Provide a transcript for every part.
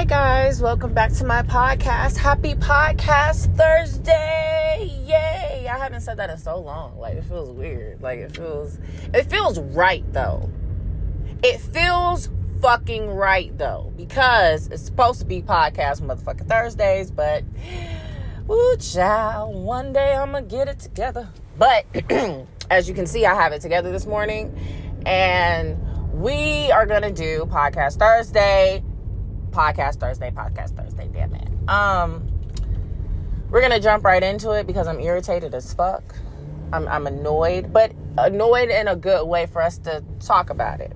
Hi, guys. Welcome back to my podcast. Happy Podcast Thursday. Yay. I haven't said that in so long. Like, it feels weird. Like, it feels, it feels right, though. It feels fucking right, though, because it's supposed to be podcast motherfucking Thursdays, but, ooh, child, one day I'm gonna get it together. But, as you can see, I have it together this morning, and we are gonna do podcast Thursday podcast Thursday, podcast Thursday, damn it. Um, we're gonna jump right into it because I'm irritated as fuck. I'm, I'm annoyed, but annoyed in a good way for us to talk about it.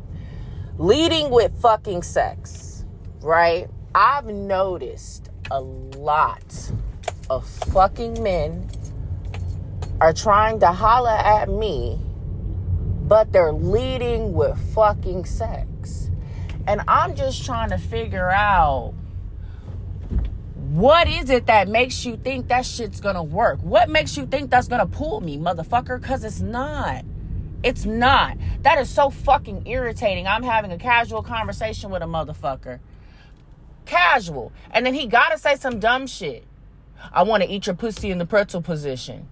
Leading with fucking sex, right? I've noticed a lot of fucking men are trying to holler at me, but they're leading with fucking sex. And I'm just trying to figure out what is it that makes you think that shit's gonna work? What makes you think that's gonna pull me, motherfucker? Because it's not. It's not. That is so fucking irritating. I'm having a casual conversation with a motherfucker. Casual. And then he gotta say some dumb shit. I wanna eat your pussy in the pretzel position.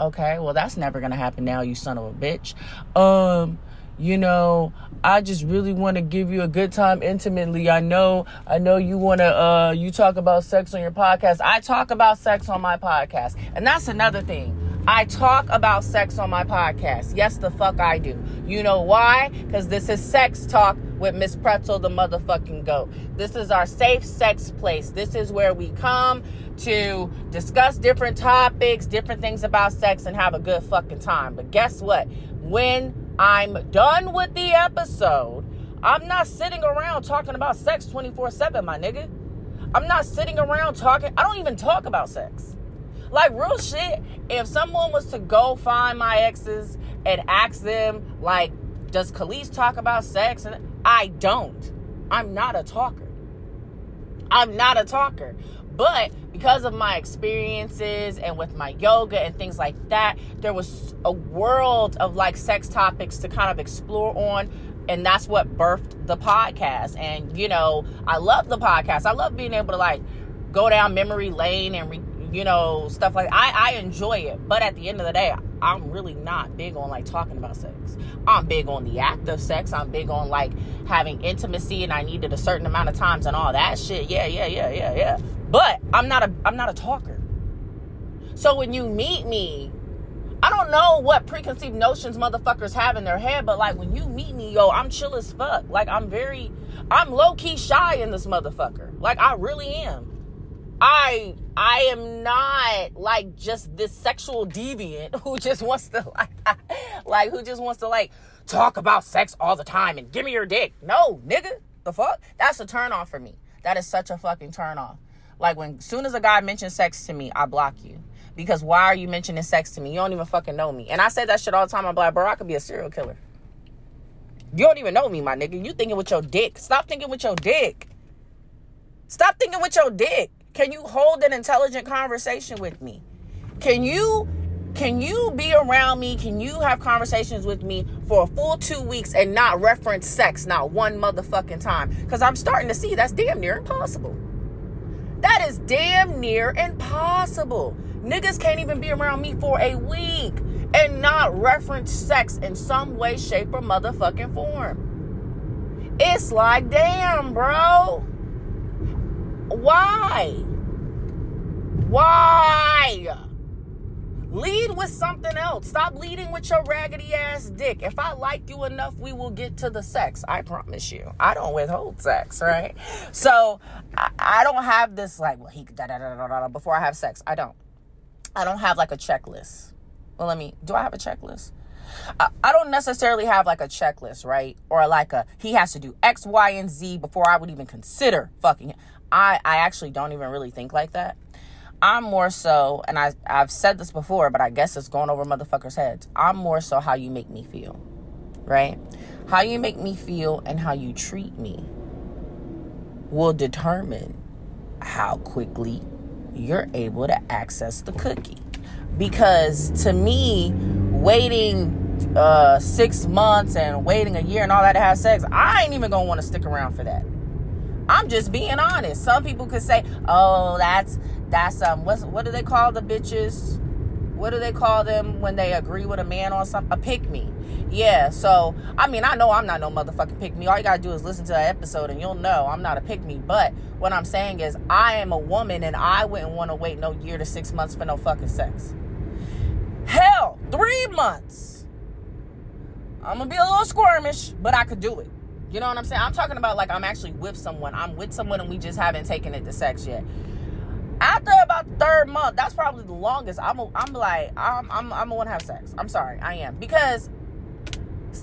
Okay, well, that's never gonna happen now, you son of a bitch. Um, you know i just really want to give you a good time intimately i know i know you want to uh you talk about sex on your podcast i talk about sex on my podcast and that's another thing I talk about sex on my podcast. Yes, the fuck I do. You know why? Because this is Sex Talk with Miss Pretzel, the motherfucking goat. This is our safe sex place. This is where we come to discuss different topics, different things about sex, and have a good fucking time. But guess what? When I'm done with the episode. I'm not sitting around talking about sex 24 7, my nigga. I'm not sitting around talking. I don't even talk about sex. Like, real shit, if someone was to go find my exes and ask them, like, does Kalise talk about sex? And I don't. I'm not a talker. I'm not a talker. But because of my experiences and with my yoga and things like that, there was a world of like sex topics to kind of explore on. And that's what birthed the podcast. And, you know, I love the podcast. I love being able to like go down memory lane and, re- you know, stuff like I, I enjoy it. But at the end of the day, I'm really not big on like talking about sex. I'm big on the act of sex. I'm big on like having intimacy and I needed a certain amount of times and all that shit. Yeah, yeah, yeah, yeah, yeah. But I'm not a I'm not a talker. So when you meet me, I don't know what preconceived notions motherfuckers have in their head, but like when you meet me, yo, I'm chill as fuck. Like I'm very I'm low key shy in this motherfucker. Like I really am. I I am not like just this sexual deviant who just wants to like like who just wants to like talk about sex all the time and give me your dick. No, nigga. The fuck? That's a turn off for me. That is such a fucking turn off. Like when soon as a guy mentions sex to me, I block you. Because why are you mentioning sex to me? You don't even fucking know me. And I say that shit all the time. I'm like, bro, I could be a serial killer. You don't even know me, my nigga. You thinking with your dick. Stop thinking with your dick. Stop thinking with your dick. Can you hold an intelligent conversation with me? Can you can you be around me? Can you have conversations with me for a full two weeks and not reference sex not one motherfucking time? Because I'm starting to see that's damn near impossible. That is damn near impossible. Niggas can't even be around me for a week and not reference sex in some way, shape, or motherfucking form. It's like, damn, bro. Why? Why? Lead with something else. Stop leading with your raggedy ass dick. If I like you enough, we will get to the sex. I promise you. I don't withhold sex, right? So I, I don't have this like, well, he da da da da da before I have sex. I don't. I don't have like a checklist. Well, let me. Do I have a checklist? I, I don't necessarily have like a checklist, right? Or like a he has to do X, Y, and Z before I would even consider fucking. I I actually don't even really think like that. I'm more so, and I, I've said this before, but I guess it's going over motherfuckers' heads. I'm more so how you make me feel, right? How you make me feel and how you treat me will determine how quickly you're able to access the cookie. Because to me, waiting uh, six months and waiting a year and all that to have sex, I ain't even gonna wanna stick around for that. I'm just being honest. Some people could say, "Oh, that's that's um what's what do they call the bitches? What do they call them when they agree with a man on something? A pick me." Yeah, so I mean, I know I'm not no motherfucking pick me. All you gotta do is listen to that episode and you'll know I'm not a pick me. But what I'm saying is, I am a woman and I wouldn't want to wait no year to six months for no fucking sex. Hell, three months. I'm gonna be a little squirmish, but I could do it. You know what I'm saying? I'm talking about like I'm actually with someone. I'm with someone and we just haven't taken it to sex yet. After about the third month, that's probably the longest. I'm a, I'm like I'm I'm I'm gonna have sex. I'm sorry, I am because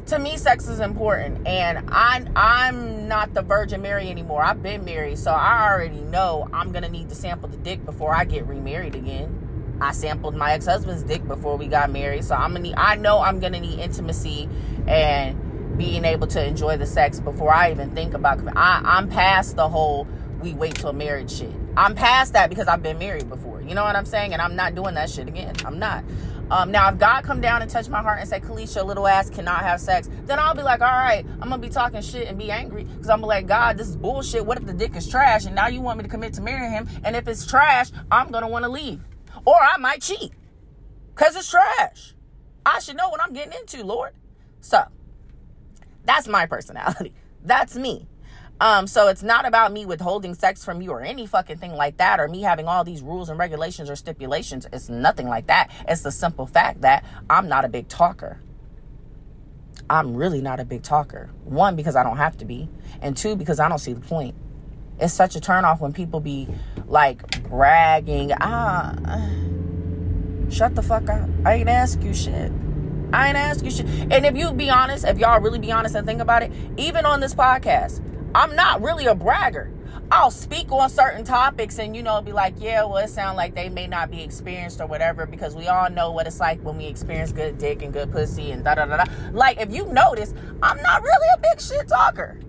to me sex is important and I I'm not the Virgin Mary anymore. I've been married, so I already know I'm gonna need to sample the dick before I get remarried again. I sampled my ex-husband's dick before we got married, so I'm gonna need I know I'm gonna need intimacy and being able to enjoy the sex before I even think about I, I'm past the whole we wait till marriage shit. I'm past that because I've been married before. You know what I'm saying? And I'm not doing that shit again. I'm not. Um, now, if God come down and touch my heart and say, Kalisha, little ass cannot have sex, then I'll be like, all right, I'm gonna be talking shit and be angry because I'm like, God, this is bullshit. What if the dick is trash and now you want me to commit to marry him? And if it's trash, I'm gonna want to leave, or I might cheat because it's trash. I should know what I'm getting into, Lord. So that's my personality. That's me. Um, so it's not about me withholding sex from you or any fucking thing like that, or me having all these rules and regulations or stipulations. It's nothing like that. It's the simple fact that I'm not a big talker. I'm really not a big talker. One, because I don't have to be, and two, because I don't see the point. It's such a turnoff when people be like bragging. Ah, shut the fuck up. I ain't ask you shit. I ain't ask you shit. And if you be honest, if y'all really be honest and think about it, even on this podcast, I'm not really a bragger. I'll speak on certain topics and, you know, be like, yeah, well, it sounds like they may not be experienced or whatever because we all know what it's like when we experience good dick and good pussy and da da da da. Like, if you notice, I'm not really a big shit talker.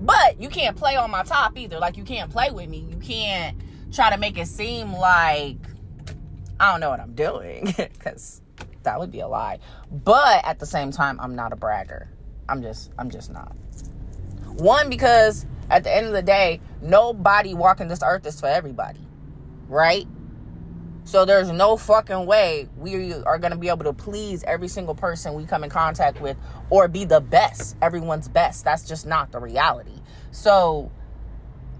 But you can't play on my top either. Like, you can't play with me. You can't try to make it seem like I don't know what I'm doing because that would be a lie. But at the same time, I'm not a bragger. I'm just, I'm just not. One, because at the end of the day, nobody walking this earth is for everybody, right? So there's no fucking way we are going to be able to please every single person we come in contact with or be the best, everyone's best. That's just not the reality. So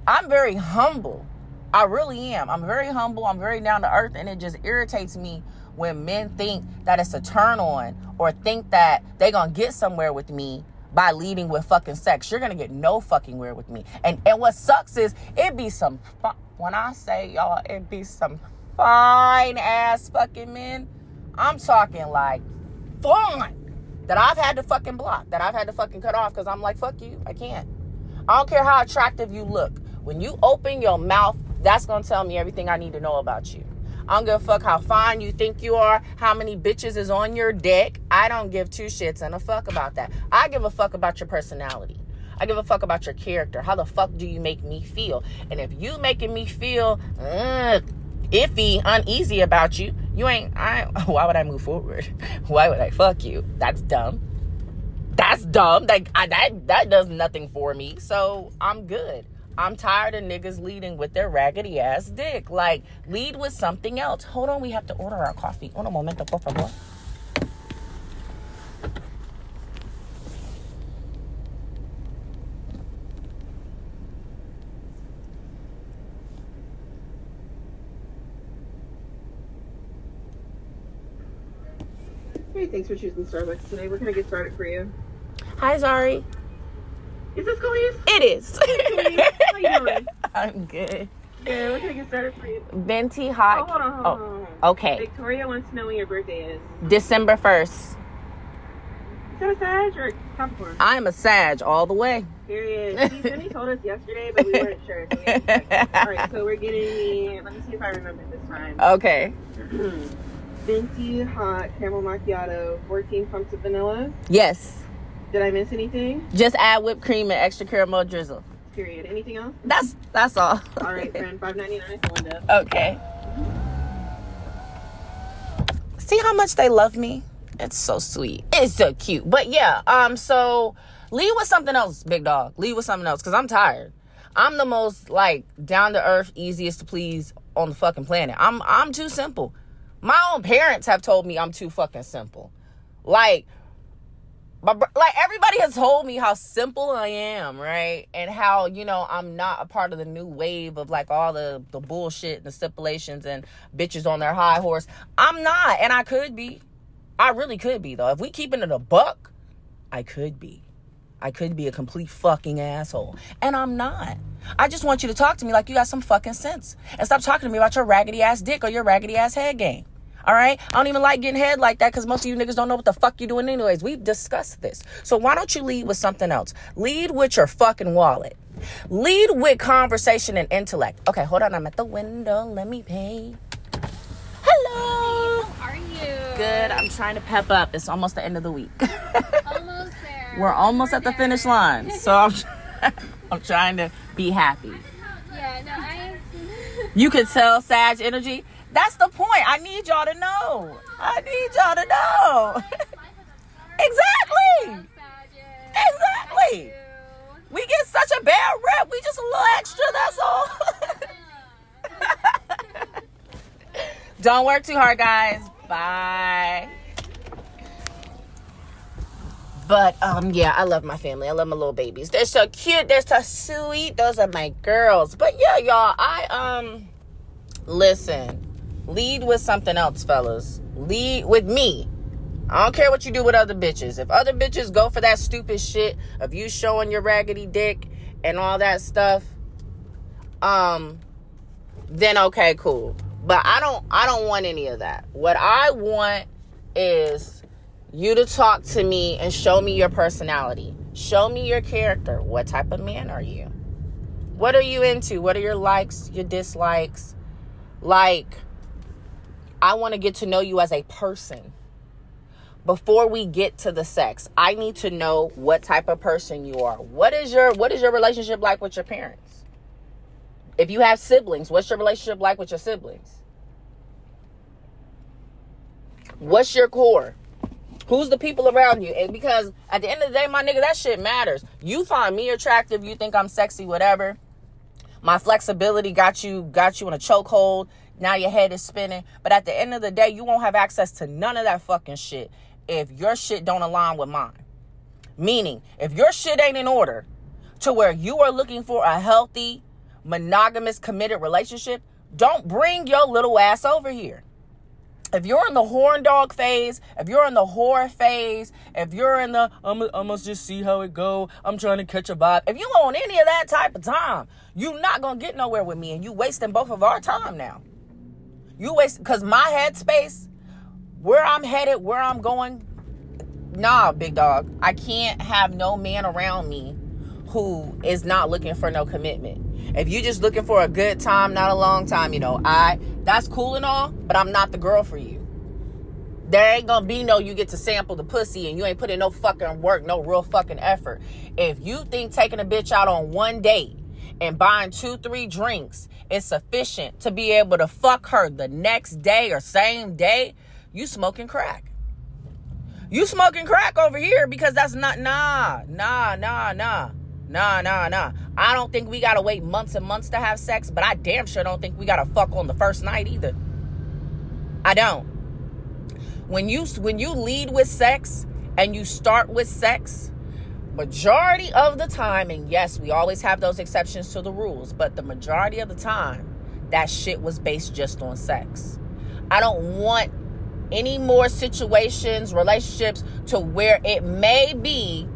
I'm very humble. I really am. I'm very humble. I'm very down to earth. And it just irritates me when men think that it's a turn on or think that they're to get somewhere with me by leading with fucking sex. You're gonna get no fucking where with me. And and what sucks is it be some when I say y'all, it be some fine ass fucking men. I'm talking like fine that I've had to fucking block, that I've had to fucking cut off because I'm like, fuck you, I can't. I don't care how attractive you look. When you open your mouth, that's gonna tell me everything I need to know about you. I don't give a fuck how fine you think you are, how many bitches is on your deck. I don't give two shits and a fuck about that. I give a fuck about your personality. I give a fuck about your character. How the fuck do you make me feel? And if you making me feel uh, iffy, uneasy about you, you ain't. I. Why would I move forward? Why would I fuck you? That's dumb. That's dumb. Like I, that that does nothing for me. So I'm good. I'm tired of niggas leading with their raggedy ass dick. Like, lead with something else. Hold on, we have to order our coffee. Un momento, por favor. Hey, thanks for choosing Starbucks today. We're gonna get started for you. Hi, Zari. Is this Kalise? It is. Doing? I'm good. Good. We're gonna get started for you. Venti hot. Oh, hold on, hold on. Oh, okay. Victoria wants to know when your birthday is. December 1st. Is that a Sag or Capricorn? I'm a Sag all the way. Period. She Jenny told us yesterday, but we weren't sure. So we had to check. All right, so we're getting. Let me see if I remember this time. Okay. Hmm. Venti hot caramel macchiato, 14 pumps of vanilla. Yes. Did I miss anything? Just add whipped cream and extra caramel drizzle. Period. Anything else? That's that's all. All right, friend. Five ninety nine window. Okay. See how much they love me? It's so sweet. It's so cute. But yeah, um, so leave with something else, big dog. Leave with something else, cause I'm tired. I'm the most like down to earth, easiest to please on the fucking planet. I'm I'm too simple. My own parents have told me I'm too fucking simple. Like but like everybody has told me how simple I am, right? And how, you know, I'm not a part of the new wave of like all the the bullshit and the stipulations and bitches on their high horse. I'm not, and I could be. I really could be though. If we keeping it a buck, I could be. I could be a complete fucking asshole. And I'm not. I just want you to talk to me like you got some fucking sense. And stop talking to me about your raggedy ass dick or your raggedy ass head game. All right? I don't even like getting head like that because most of you niggas don't know what the fuck you're doing anyways. We've discussed this. So why don't you lead with something else? Lead with your fucking wallet. Lead with conversation and intellect. Okay, hold on. I'm at the window. Let me pay. Hello. How are you? Good. I'm trying to pep up. It's almost the end of the week. Almost there. We're almost We're at the finish line. So I'm, I'm trying to be happy. Yeah, no, I. You could tell Sag energy. That's the point. I need y'all to know. I need y'all to know. exactly. Exactly. We get such a bad rep. We just a little extra. That's all. Don't work too hard, guys. Bye. But um, yeah, I love my family. I love my little babies. They're so cute. They're so sweet. Those are my girls. But yeah, y'all, I um, listen. Lead with something else, fellas. Lead with me. I don't care what you do with other bitches. If other bitches go for that stupid shit of you showing your raggedy dick and all that stuff, um, then okay, cool. But I don't I don't want any of that. What I want is you to talk to me and show me your personality. Show me your character. What type of man are you? What are you into? What are your likes, your dislikes? Like I want to get to know you as a person. Before we get to the sex, I need to know what type of person you are. What is your what is your relationship like with your parents? If you have siblings, what's your relationship like with your siblings? What's your core? Who's the people around you? And because at the end of the day, my nigga, that shit matters. You find me attractive, you think I'm sexy, whatever. My flexibility got you got you in a chokehold. Now your head is spinning. But at the end of the day, you won't have access to none of that fucking shit if your shit don't align with mine. Meaning, if your shit ain't in order to where you are looking for a healthy, monogamous, committed relationship, don't bring your little ass over here. If you're in the horn dog phase, if you're in the whore phase, if you're in the I'm, must just see how it go, I'm trying to catch a vibe. If you on any of that type of time, you're not gonna get nowhere with me, and you wasting both of our time now. You waste because my headspace, where I'm headed, where I'm going. Nah, big dog, I can't have no man around me who is not looking for no commitment. If you just looking for a good time, not a long time, you know, I that's cool and all, but I'm not the girl for you. There ain't gonna be no you get to sample the pussy and you ain't putting no fucking work, no real fucking effort. If you think taking a bitch out on one date and buying two, three drinks is sufficient to be able to fuck her the next day or same day, you smoking crack. You smoking crack over here because that's not nah, nah, nah, nah. Nah, nah, nah. I don't think we gotta wait months and months to have sex, but I damn sure don't think we gotta fuck on the first night either. I don't. When you when you lead with sex and you start with sex, majority of the time, and yes, we always have those exceptions to the rules, but the majority of the time, that shit was based just on sex. I don't want any more situations, relationships to where it may be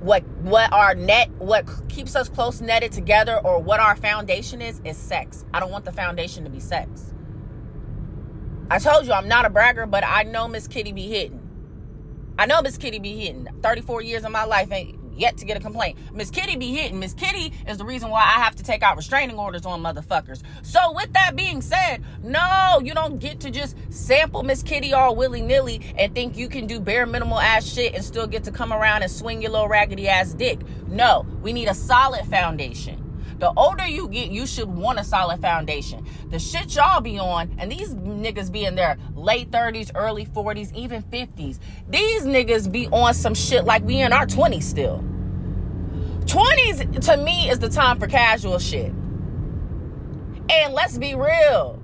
what what our net what keeps us close netted together or what our foundation is is sex. I don't want the foundation to be sex. I told you I'm not a bragger, but I know Miss Kitty be hitting. I know Miss Kitty be hitting. 34 years of my life ain't yet to get a complaint. Miss Kitty be hitting. Miss Kitty is the reason why I have to take out restraining orders on motherfuckers. So with that being said, no, you don't get to just sample Miss Kitty all willy-nilly and think you can do bare minimal ass shit and still get to come around and swing your little raggedy ass dick. No, we need a solid foundation. The older you get, you should want a solid foundation. The shit y'all be on, and these niggas be in their late 30s, early 40s, even 50s. These niggas be on some shit like we in our 20s still. 20s to me is the time for casual shit. And let's be real.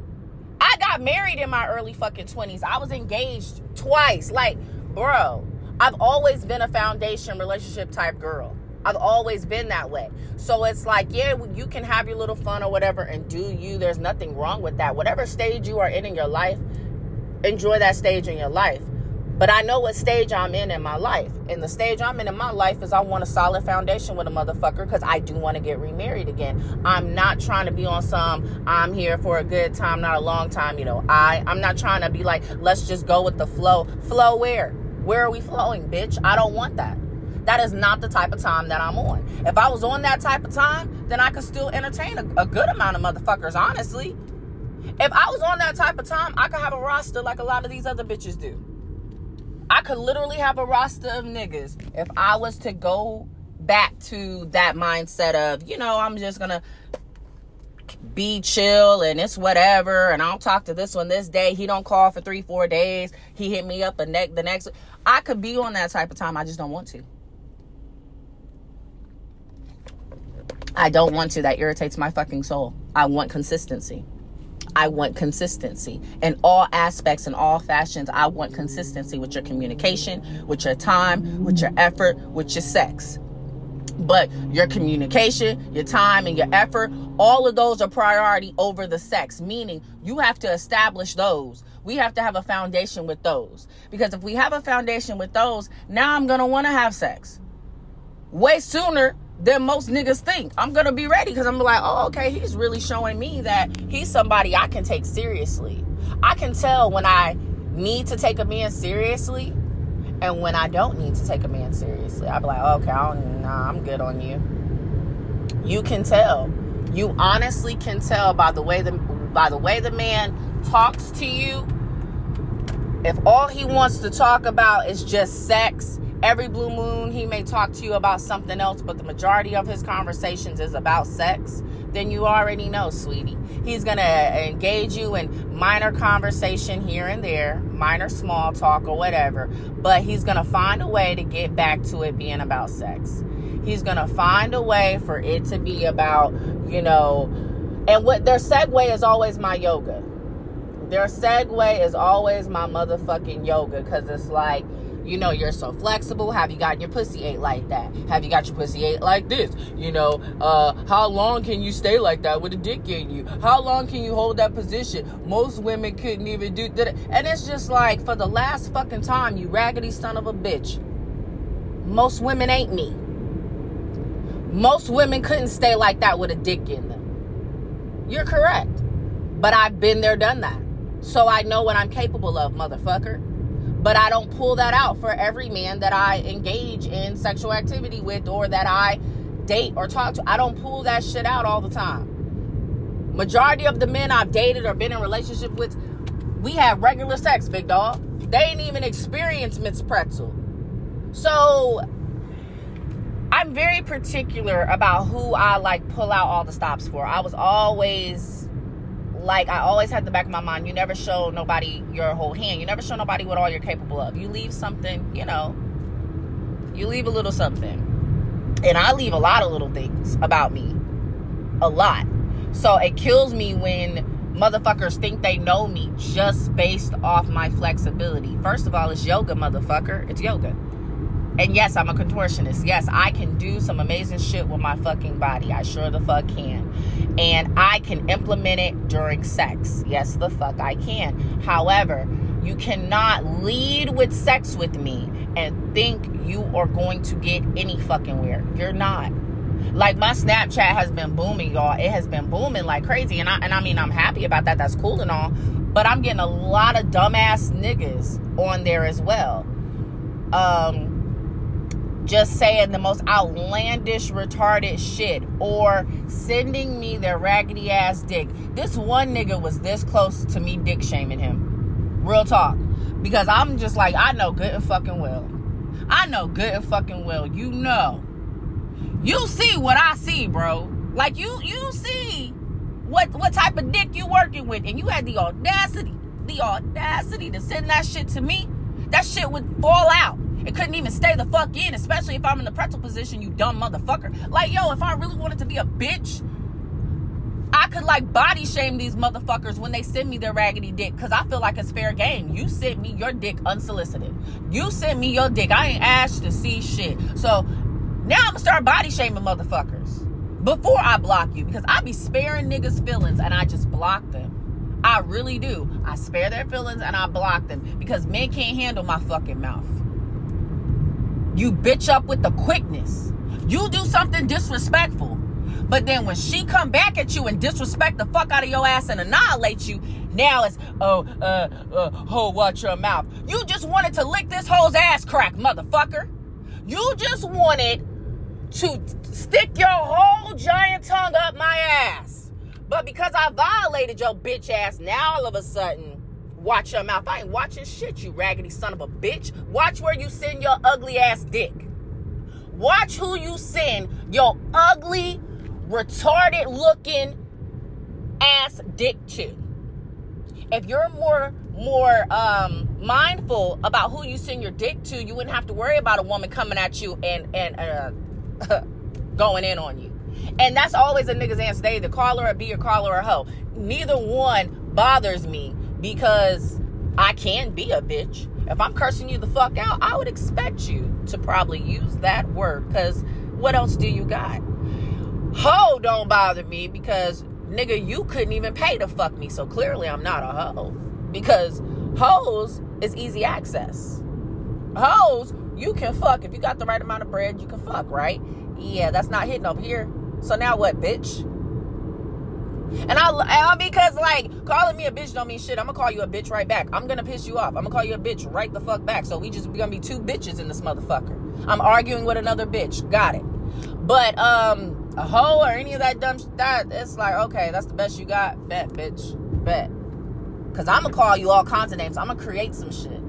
I got married in my early fucking 20s. I was engaged twice. Like, bro, I've always been a foundation relationship type girl. I've always been that way. So it's like, yeah, you can have your little fun or whatever and do you. There's nothing wrong with that. Whatever stage you are in in your life, enjoy that stage in your life. But I know what stage I'm in in my life. And the stage I'm in in my life is I want a solid foundation with a motherfucker because I do want to get remarried again. I'm not trying to be on some, I'm here for a good time, not a long time. You know, I, I'm not trying to be like, let's just go with the flow. Flow where? Where are we flowing, bitch? I don't want that. That is not the type of time that I'm on. If I was on that type of time, then I could still entertain a, a good amount of motherfuckers, honestly. If I was on that type of time, I could have a roster like a lot of these other bitches do. I could literally have a roster of niggas if I was to go back to that mindset of, you know, I'm just gonna be chill and it's whatever and I'll talk to this one this day. He don't call for three, four days. He hit me up the next the next I could be on that type of time. I just don't want to. I don't want to. That irritates my fucking soul. I want consistency. I want consistency in all aspects, in all fashions. I want consistency with your communication, with your time, with your effort, with your sex. But your communication, your time, and your effort, all of those are priority over the sex, meaning you have to establish those. We have to have a foundation with those. Because if we have a foundation with those, now I'm going to want to have sex way sooner than most niggas think. I'm gonna be ready because I'm like, oh, okay, he's really showing me that he's somebody I can take seriously. I can tell when I need to take a man seriously and when I don't need to take a man seriously. I'll be like, okay, I don't, nah, I'm good on you. You can tell. You honestly can tell by the way the by the way the man talks to you. If all he wants to talk about is just sex Every blue moon, he may talk to you about something else, but the majority of his conversations is about sex. Then you already know, sweetie. He's going to engage you in minor conversation here and there, minor small talk or whatever, but he's going to find a way to get back to it being about sex. He's going to find a way for it to be about, you know, and what their segue is always my yoga. Their segue is always my motherfucking yoga because it's like, you know, you're so flexible. Have you gotten your pussy ate like that? Have you got your pussy ate like this? You know, uh, how long can you stay like that with a dick in you? How long can you hold that position? Most women couldn't even do that. And it's just like, for the last fucking time, you raggedy son of a bitch. Most women ain't me. Most women couldn't stay like that with a dick in them. You're correct. But I've been there, done that. So I know what I'm capable of, motherfucker. But I don't pull that out for every man that I engage in sexual activity with or that I date or talk to. I don't pull that shit out all the time. Majority of the men I've dated or been in relationship with, we have regular sex, big dog. They ain't even experienced Miss Pretzel. So I'm very particular about who I like pull out all the stops for. I was always like I always had the back of my mind, you never show nobody your whole hand. You never show nobody what all you're capable of. You leave something, you know, you leave a little something. And I leave a lot of little things about me. A lot. So it kills me when motherfuckers think they know me just based off my flexibility. First of all, it's yoga, motherfucker. It's yoga. And yes, I'm a contortionist. Yes, I can do some amazing shit with my fucking body. I sure the fuck can. And I can implement it during sex. Yes, the fuck I can. However, you cannot lead with sex with me and think you are going to get any fucking where. You're not. Like my Snapchat has been booming, y'all. It has been booming like crazy. And I and I mean I'm happy about that. That's cool and all. But I'm getting a lot of dumbass niggas on there as well. Um just saying the most outlandish, retarded shit or sending me their raggedy ass dick. This one nigga was this close to me dick shaming him. Real talk. Because I'm just like, I know good and fucking well. I know good and fucking well. You know. You see what I see, bro. Like you you see what what type of dick you working with and you had the audacity, the audacity to send that shit to me. That shit would fall out It couldn't even stay the fuck in, especially if I'm in the pretzel position, you dumb motherfucker. Like, yo, if I really wanted to be a bitch, I could like body shame these motherfuckers when they send me their raggedy dick because I feel like it's fair game. You sent me your dick unsolicited. You sent me your dick. I ain't asked to see shit. So now I'm gonna start body shaming motherfuckers before I block you because I be sparing niggas' feelings and I just block them. I really do. I spare their feelings and I block them because men can't handle my fucking mouth. You bitch up with the quickness. You do something disrespectful. But then when she come back at you and disrespect the fuck out of your ass and annihilate you, now it's oh uh uh ho watch your mouth. You just wanted to lick this hoe's ass crack, motherfucker. You just wanted to stick your whole giant tongue up my ass. But because I violated your bitch ass, now all of a sudden, watch your mouth. I ain't watching shit, you raggedy son of a bitch. Watch where you send your ugly ass dick. Watch who you send your ugly, retarded looking ass dick to. If you're more more um, mindful about who you send your dick to, you wouldn't have to worry about a woman coming at you and and uh, going in on you. And that's always a nigga's answer. They either call her a B or call her a hoe. Neither one bothers me because I can be a bitch. If I'm cursing you the fuck out, I would expect you to probably use that word because what else do you got? Hoe don't bother me because nigga, you couldn't even pay to fuck me. So clearly I'm not a hoe because hoes is easy access. Hoes, you can fuck. If you got the right amount of bread, you can fuck, right? Yeah, that's not hitting up here. So now what, bitch? And I, because like calling me a bitch don't mean shit. I'm gonna call you a bitch right back. I'm gonna piss you off. I'm gonna call you a bitch right the fuck back. So we just we gonna be two bitches in this motherfucker. I'm arguing with another bitch. Got it. But um, a hoe or any of that dumb that it's like okay, that's the best you got. Bet, bitch, bet. Cause I'm gonna call you all kinds of names. I'm gonna create some shit.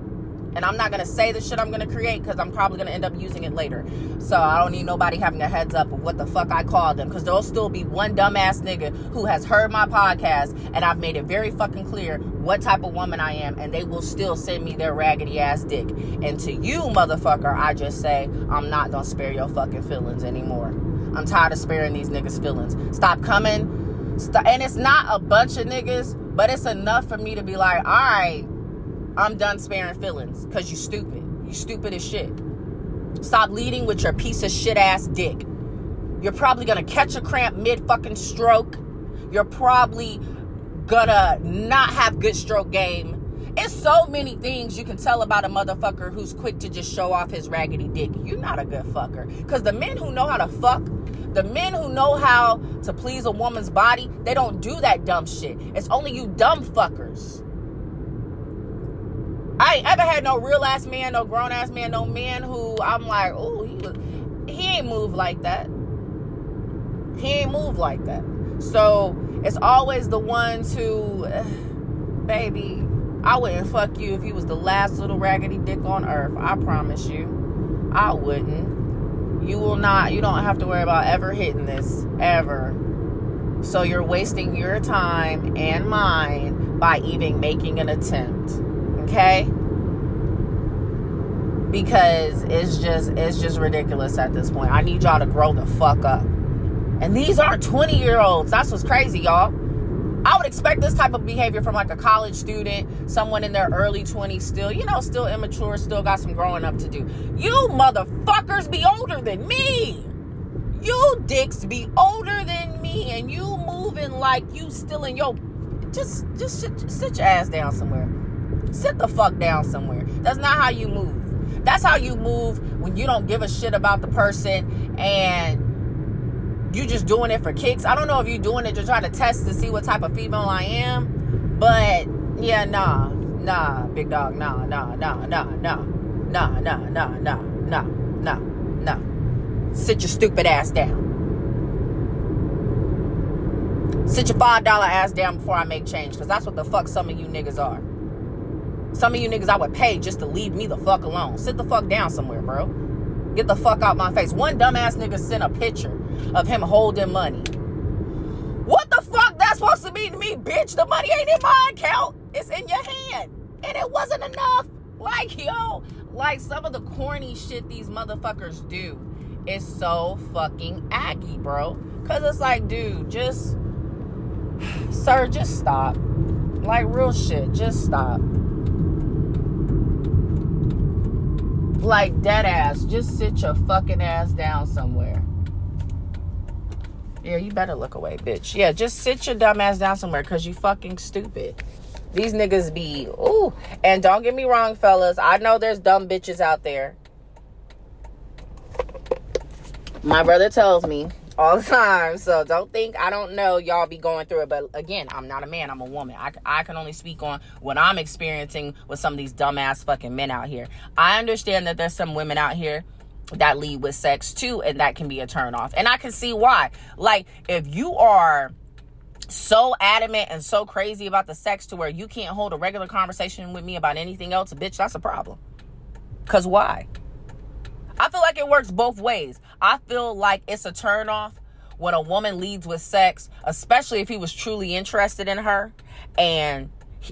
And I'm not gonna say the shit I'm gonna create because I'm probably gonna end up using it later. So I don't need nobody having a heads up of what the fuck I call them. Cause there'll still be one dumbass nigga who has heard my podcast and I've made it very fucking clear what type of woman I am, and they will still send me their raggedy ass dick. And to you, motherfucker, I just say I'm not gonna spare your fucking feelings anymore. I'm tired of sparing these niggas' feelings. Stop coming. And it's not a bunch of niggas, but it's enough for me to be like, all right, I'm done sparing feelings because you stupid. You stupid as shit. Stop leading with your piece of shit ass dick. You're probably gonna catch a cramp mid fucking stroke. You're probably gonna not have good stroke game. It's so many things you can tell about a motherfucker who's quick to just show off his raggedy dick. You're not a good fucker. Because the men who know how to fuck, the men who know how to please a woman's body, they don't do that dumb shit. It's only you dumb fuckers. I ain't ever had no real ass man, no grown ass man, no man who I'm like, oh, he was, he ain't move like that. He ain't move like that. So it's always the ones who, baby, I wouldn't fuck you if you was the last little raggedy dick on earth. I promise you, I wouldn't. You will not. You don't have to worry about ever hitting this ever. So you're wasting your time and mine by even making an attempt okay because it's just it's just ridiculous at this point. I need y'all to grow the fuck up. And these aren't 20 year olds that's what's crazy y'all. I would expect this type of behavior from like a college student someone in their early 20s still you know still immature still got some growing up to do. You motherfuckers be older than me. You dicks be older than me and you moving like you still in your just just sit, just sit your ass down somewhere. Sit the fuck down somewhere. That's not how you move. That's how you move when you don't give a shit about the person and you just doing it for kicks. I don't know if you're doing it to try to test to see what type of female I am, but yeah, nah, nah, big dog, nah, nah, nah, nah, nah, nah, nah, nah, nah, nah, nah, nah. Sit your stupid ass down. Sit your five dollar ass down before I make change, because that's what the fuck some of you niggas are. Some of you niggas I would pay just to leave me the fuck alone. Sit the fuck down somewhere, bro. Get the fuck out my face. One dumbass nigga sent a picture of him holding money. What the fuck that's supposed to mean to me, bitch? The money ain't in my account. It's in your hand. And it wasn't enough. Like, yo, like some of the corny shit these motherfuckers do is so fucking aggy, bro. Cause it's like, dude, just sir, just stop. Like real shit, just stop. Like dead ass, just sit your fucking ass down somewhere. Yeah, you better look away, bitch. Yeah, just sit your dumb ass down somewhere because you fucking stupid. These niggas be, ooh. And don't get me wrong, fellas. I know there's dumb bitches out there. My brother tells me all the time. So don't think I don't know y'all be going through it. But again, I'm not a man, I'm a woman. I, I can only speak on what I'm experiencing with some of these dumbass fucking men out here. I understand that there's some women out here that lead with sex too, and that can be a turn off. And I can see why. Like, if you are so adamant and so crazy about the sex to where you can't hold a regular conversation with me about anything else, bitch, that's a problem. Cause why? I feel like it works both ways. I feel like it's a turnoff when a woman leads with sex, especially if he was truly interested in her and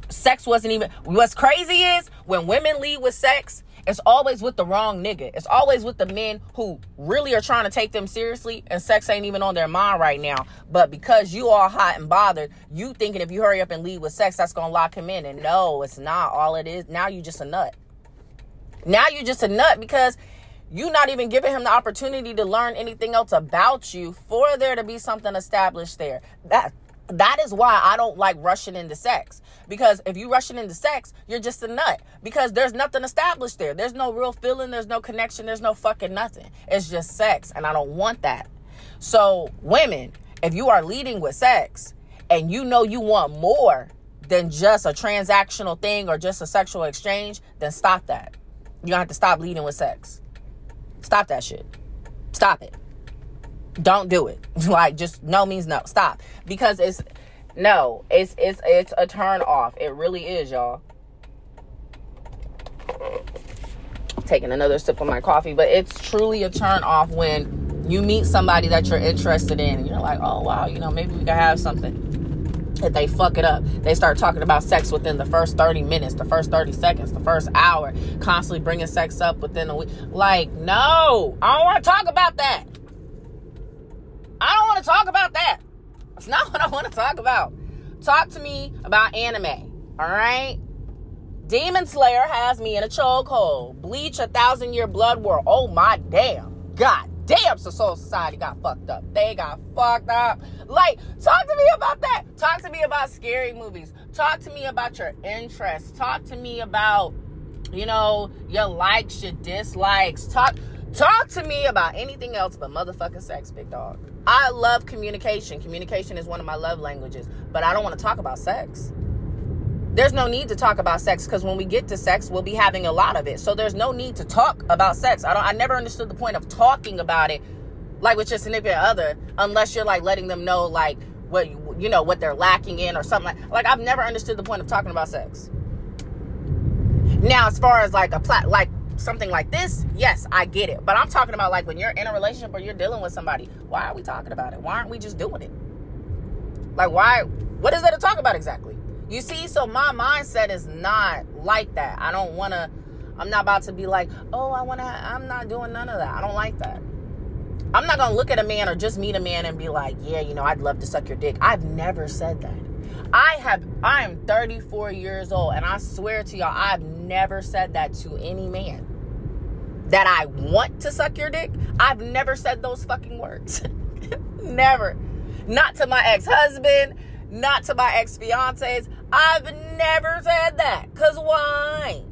sex wasn't even what's crazy is when women lead with sex it's always with the wrong nigga. It's always with the men who really are trying to take them seriously and sex ain't even on their mind right now. But because you are hot and bothered, you thinking if you hurry up and lead with sex, that's gonna lock him in. And no, it's not all it is. Now you just a nut. Now you just a nut because you not even giving him the opportunity to learn anything else about you for there to be something established there. That that is why I don't like rushing into sex. Because if you rushing into sex, you're just a nut. Because there's nothing established there. There's no real feeling, there's no connection, there's no fucking nothing. It's just sex. And I don't want that. So, women, if you are leading with sex and you know you want more than just a transactional thing or just a sexual exchange, then stop that. You don't have to stop leading with sex. Stop that shit. Stop it. Don't do it. like just no means no. Stop. Because it's no, it's it's it's a turn off. It really is, y'all. Taking another sip of my coffee, but it's truly a turn off when you meet somebody that you're interested in and you're like, "Oh, wow, you know, maybe we could have something." If they fuck it up, they start talking about sex within the first 30 minutes, the first 30 seconds, the first hour, constantly bringing sex up within a week. Like, no, I don't want to talk about that. I don't want to talk about that. That's not what I want to talk about. Talk to me about anime. All right. Demon Slayer has me in a chokehold. Bleach, a thousand year blood war. Oh my damn. God damn, Soul Society got fucked up. They got fucked up. Like, talk to me about that. Talk to me about scary movies. Talk to me about your interests. Talk to me about, you know, your likes, your dislikes. Talk talk to me about anything else but motherfucking sex, big dog. I love communication. Communication is one of my love languages, but I don't want to talk about sex. There's no need to talk about sex because when we get to sex, we'll be having a lot of it. So there's no need to talk about sex. I don't. I never understood the point of talking about it, like with your significant other, unless you're like letting them know like what you know what they're lacking in or something like. Like I've never understood the point of talking about sex. Now, as far as like a plat, like something like this, yes, I get it. But I'm talking about like when you're in a relationship or you're dealing with somebody, why are we talking about it? Why aren't we just doing it? Like, why? What is there to talk about exactly? You see, so my mindset is not like that. I don't want to, I'm not about to be like, oh, I want to, I'm not doing none of that. I don't like that. I'm not going to look at a man or just meet a man and be like, yeah, you know, I'd love to suck your dick. I've never said that. I have I am 34 years old and I swear to y'all I've never said that to any man that I want to suck your dick, I've never said those fucking words. never. Not to my ex husband, not to my ex fiancés. I've never said that. Because why?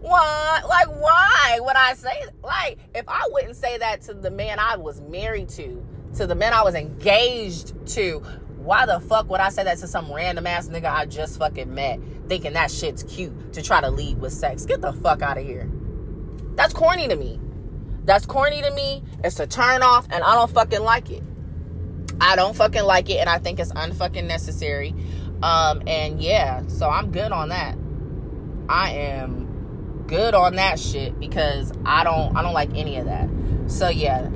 Why? Like, why would I say, like, if I wouldn't say that to the man I was married to, to the man I was engaged to, why the fuck would I say that to some random ass nigga I just fucking met, thinking that shit's cute to try to lead with sex? Get the fuck out of here. That's corny to me. That's corny to me. It's a turn off, and I don't fucking like it. I don't fucking like it, and I think it's unfucking necessary. Um, and yeah, so I'm good on that. I am good on that shit because I don't I don't like any of that. So yeah.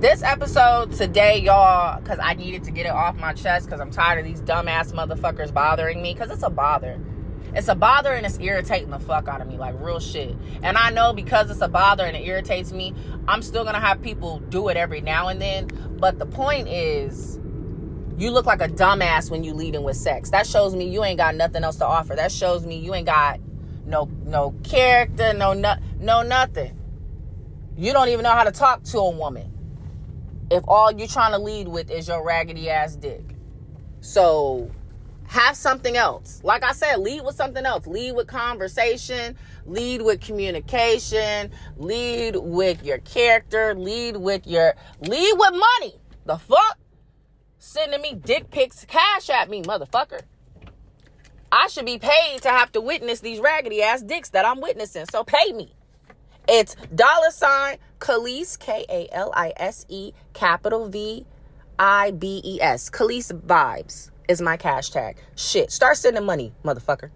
This episode today, y'all, because I needed to get it off my chest because I'm tired of these dumbass motherfuckers bothering me because it's a bother. It's a bother and it's irritating the fuck out of me, like real shit. And I know because it's a bother and it irritates me, I'm still gonna have people do it every now and then. But the point is, you look like a dumbass when you leading with sex. That shows me you ain't got nothing else to offer. That shows me you ain't got no no character, no no, no nothing. You don't even know how to talk to a woman. If all you're trying to lead with is your raggedy ass dick. So have something else. Like I said, lead with something else. Lead with conversation, lead with communication, lead with your character, lead with your lead with money. The fuck? Sending me dick pics, cash at me, motherfucker. I should be paid to have to witness these raggedy ass dicks that I'm witnessing. So pay me. It's dollar sign Kalise, K A L I S E, capital V I B E S. Kalise Vibes is my cash tag. Shit. Start sending money, motherfucker.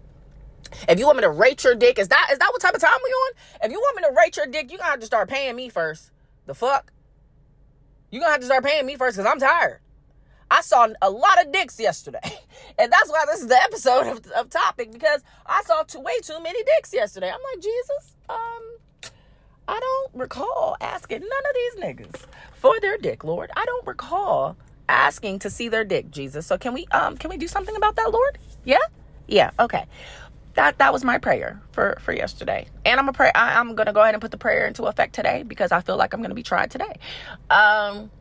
If you want me to rate your dick, is that is that what type of time we on? If you want me to rate your dick, you gonna have to start paying me first. The fuck? You gonna have to start paying me first because I'm tired. I saw a lot of dicks yesterday. And that's why this is the episode of, of topic because I saw too, way too many dicks yesterday. I'm like, Jesus, um, I don't recall asking none of these niggas for their dick, Lord. I don't recall asking to see their dick, Jesus. So can we um can we do something about that, Lord? Yeah? Yeah, okay. That that was my prayer for for yesterday. And I'm a pray I, I'm gonna go ahead and put the prayer into effect today because I feel like I'm gonna be tried today. Um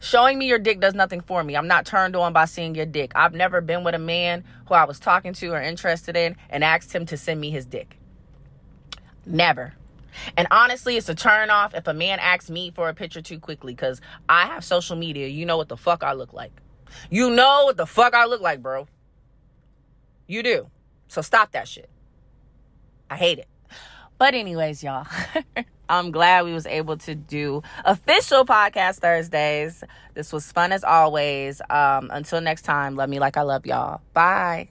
Showing me your dick does nothing for me. I'm not turned on by seeing your dick. I've never been with a man who I was talking to or interested in and asked him to send me his dick. Never. And honestly, it's a turn off if a man asks me for a picture too quickly because I have social media. You know what the fuck I look like. You know what the fuck I look like, bro. You do. So stop that shit. I hate it. But anyways, y'all. I'm glad we was able to do official podcast Thursdays. This was fun as always. Um, until next time, love me like I love y'all. Bye.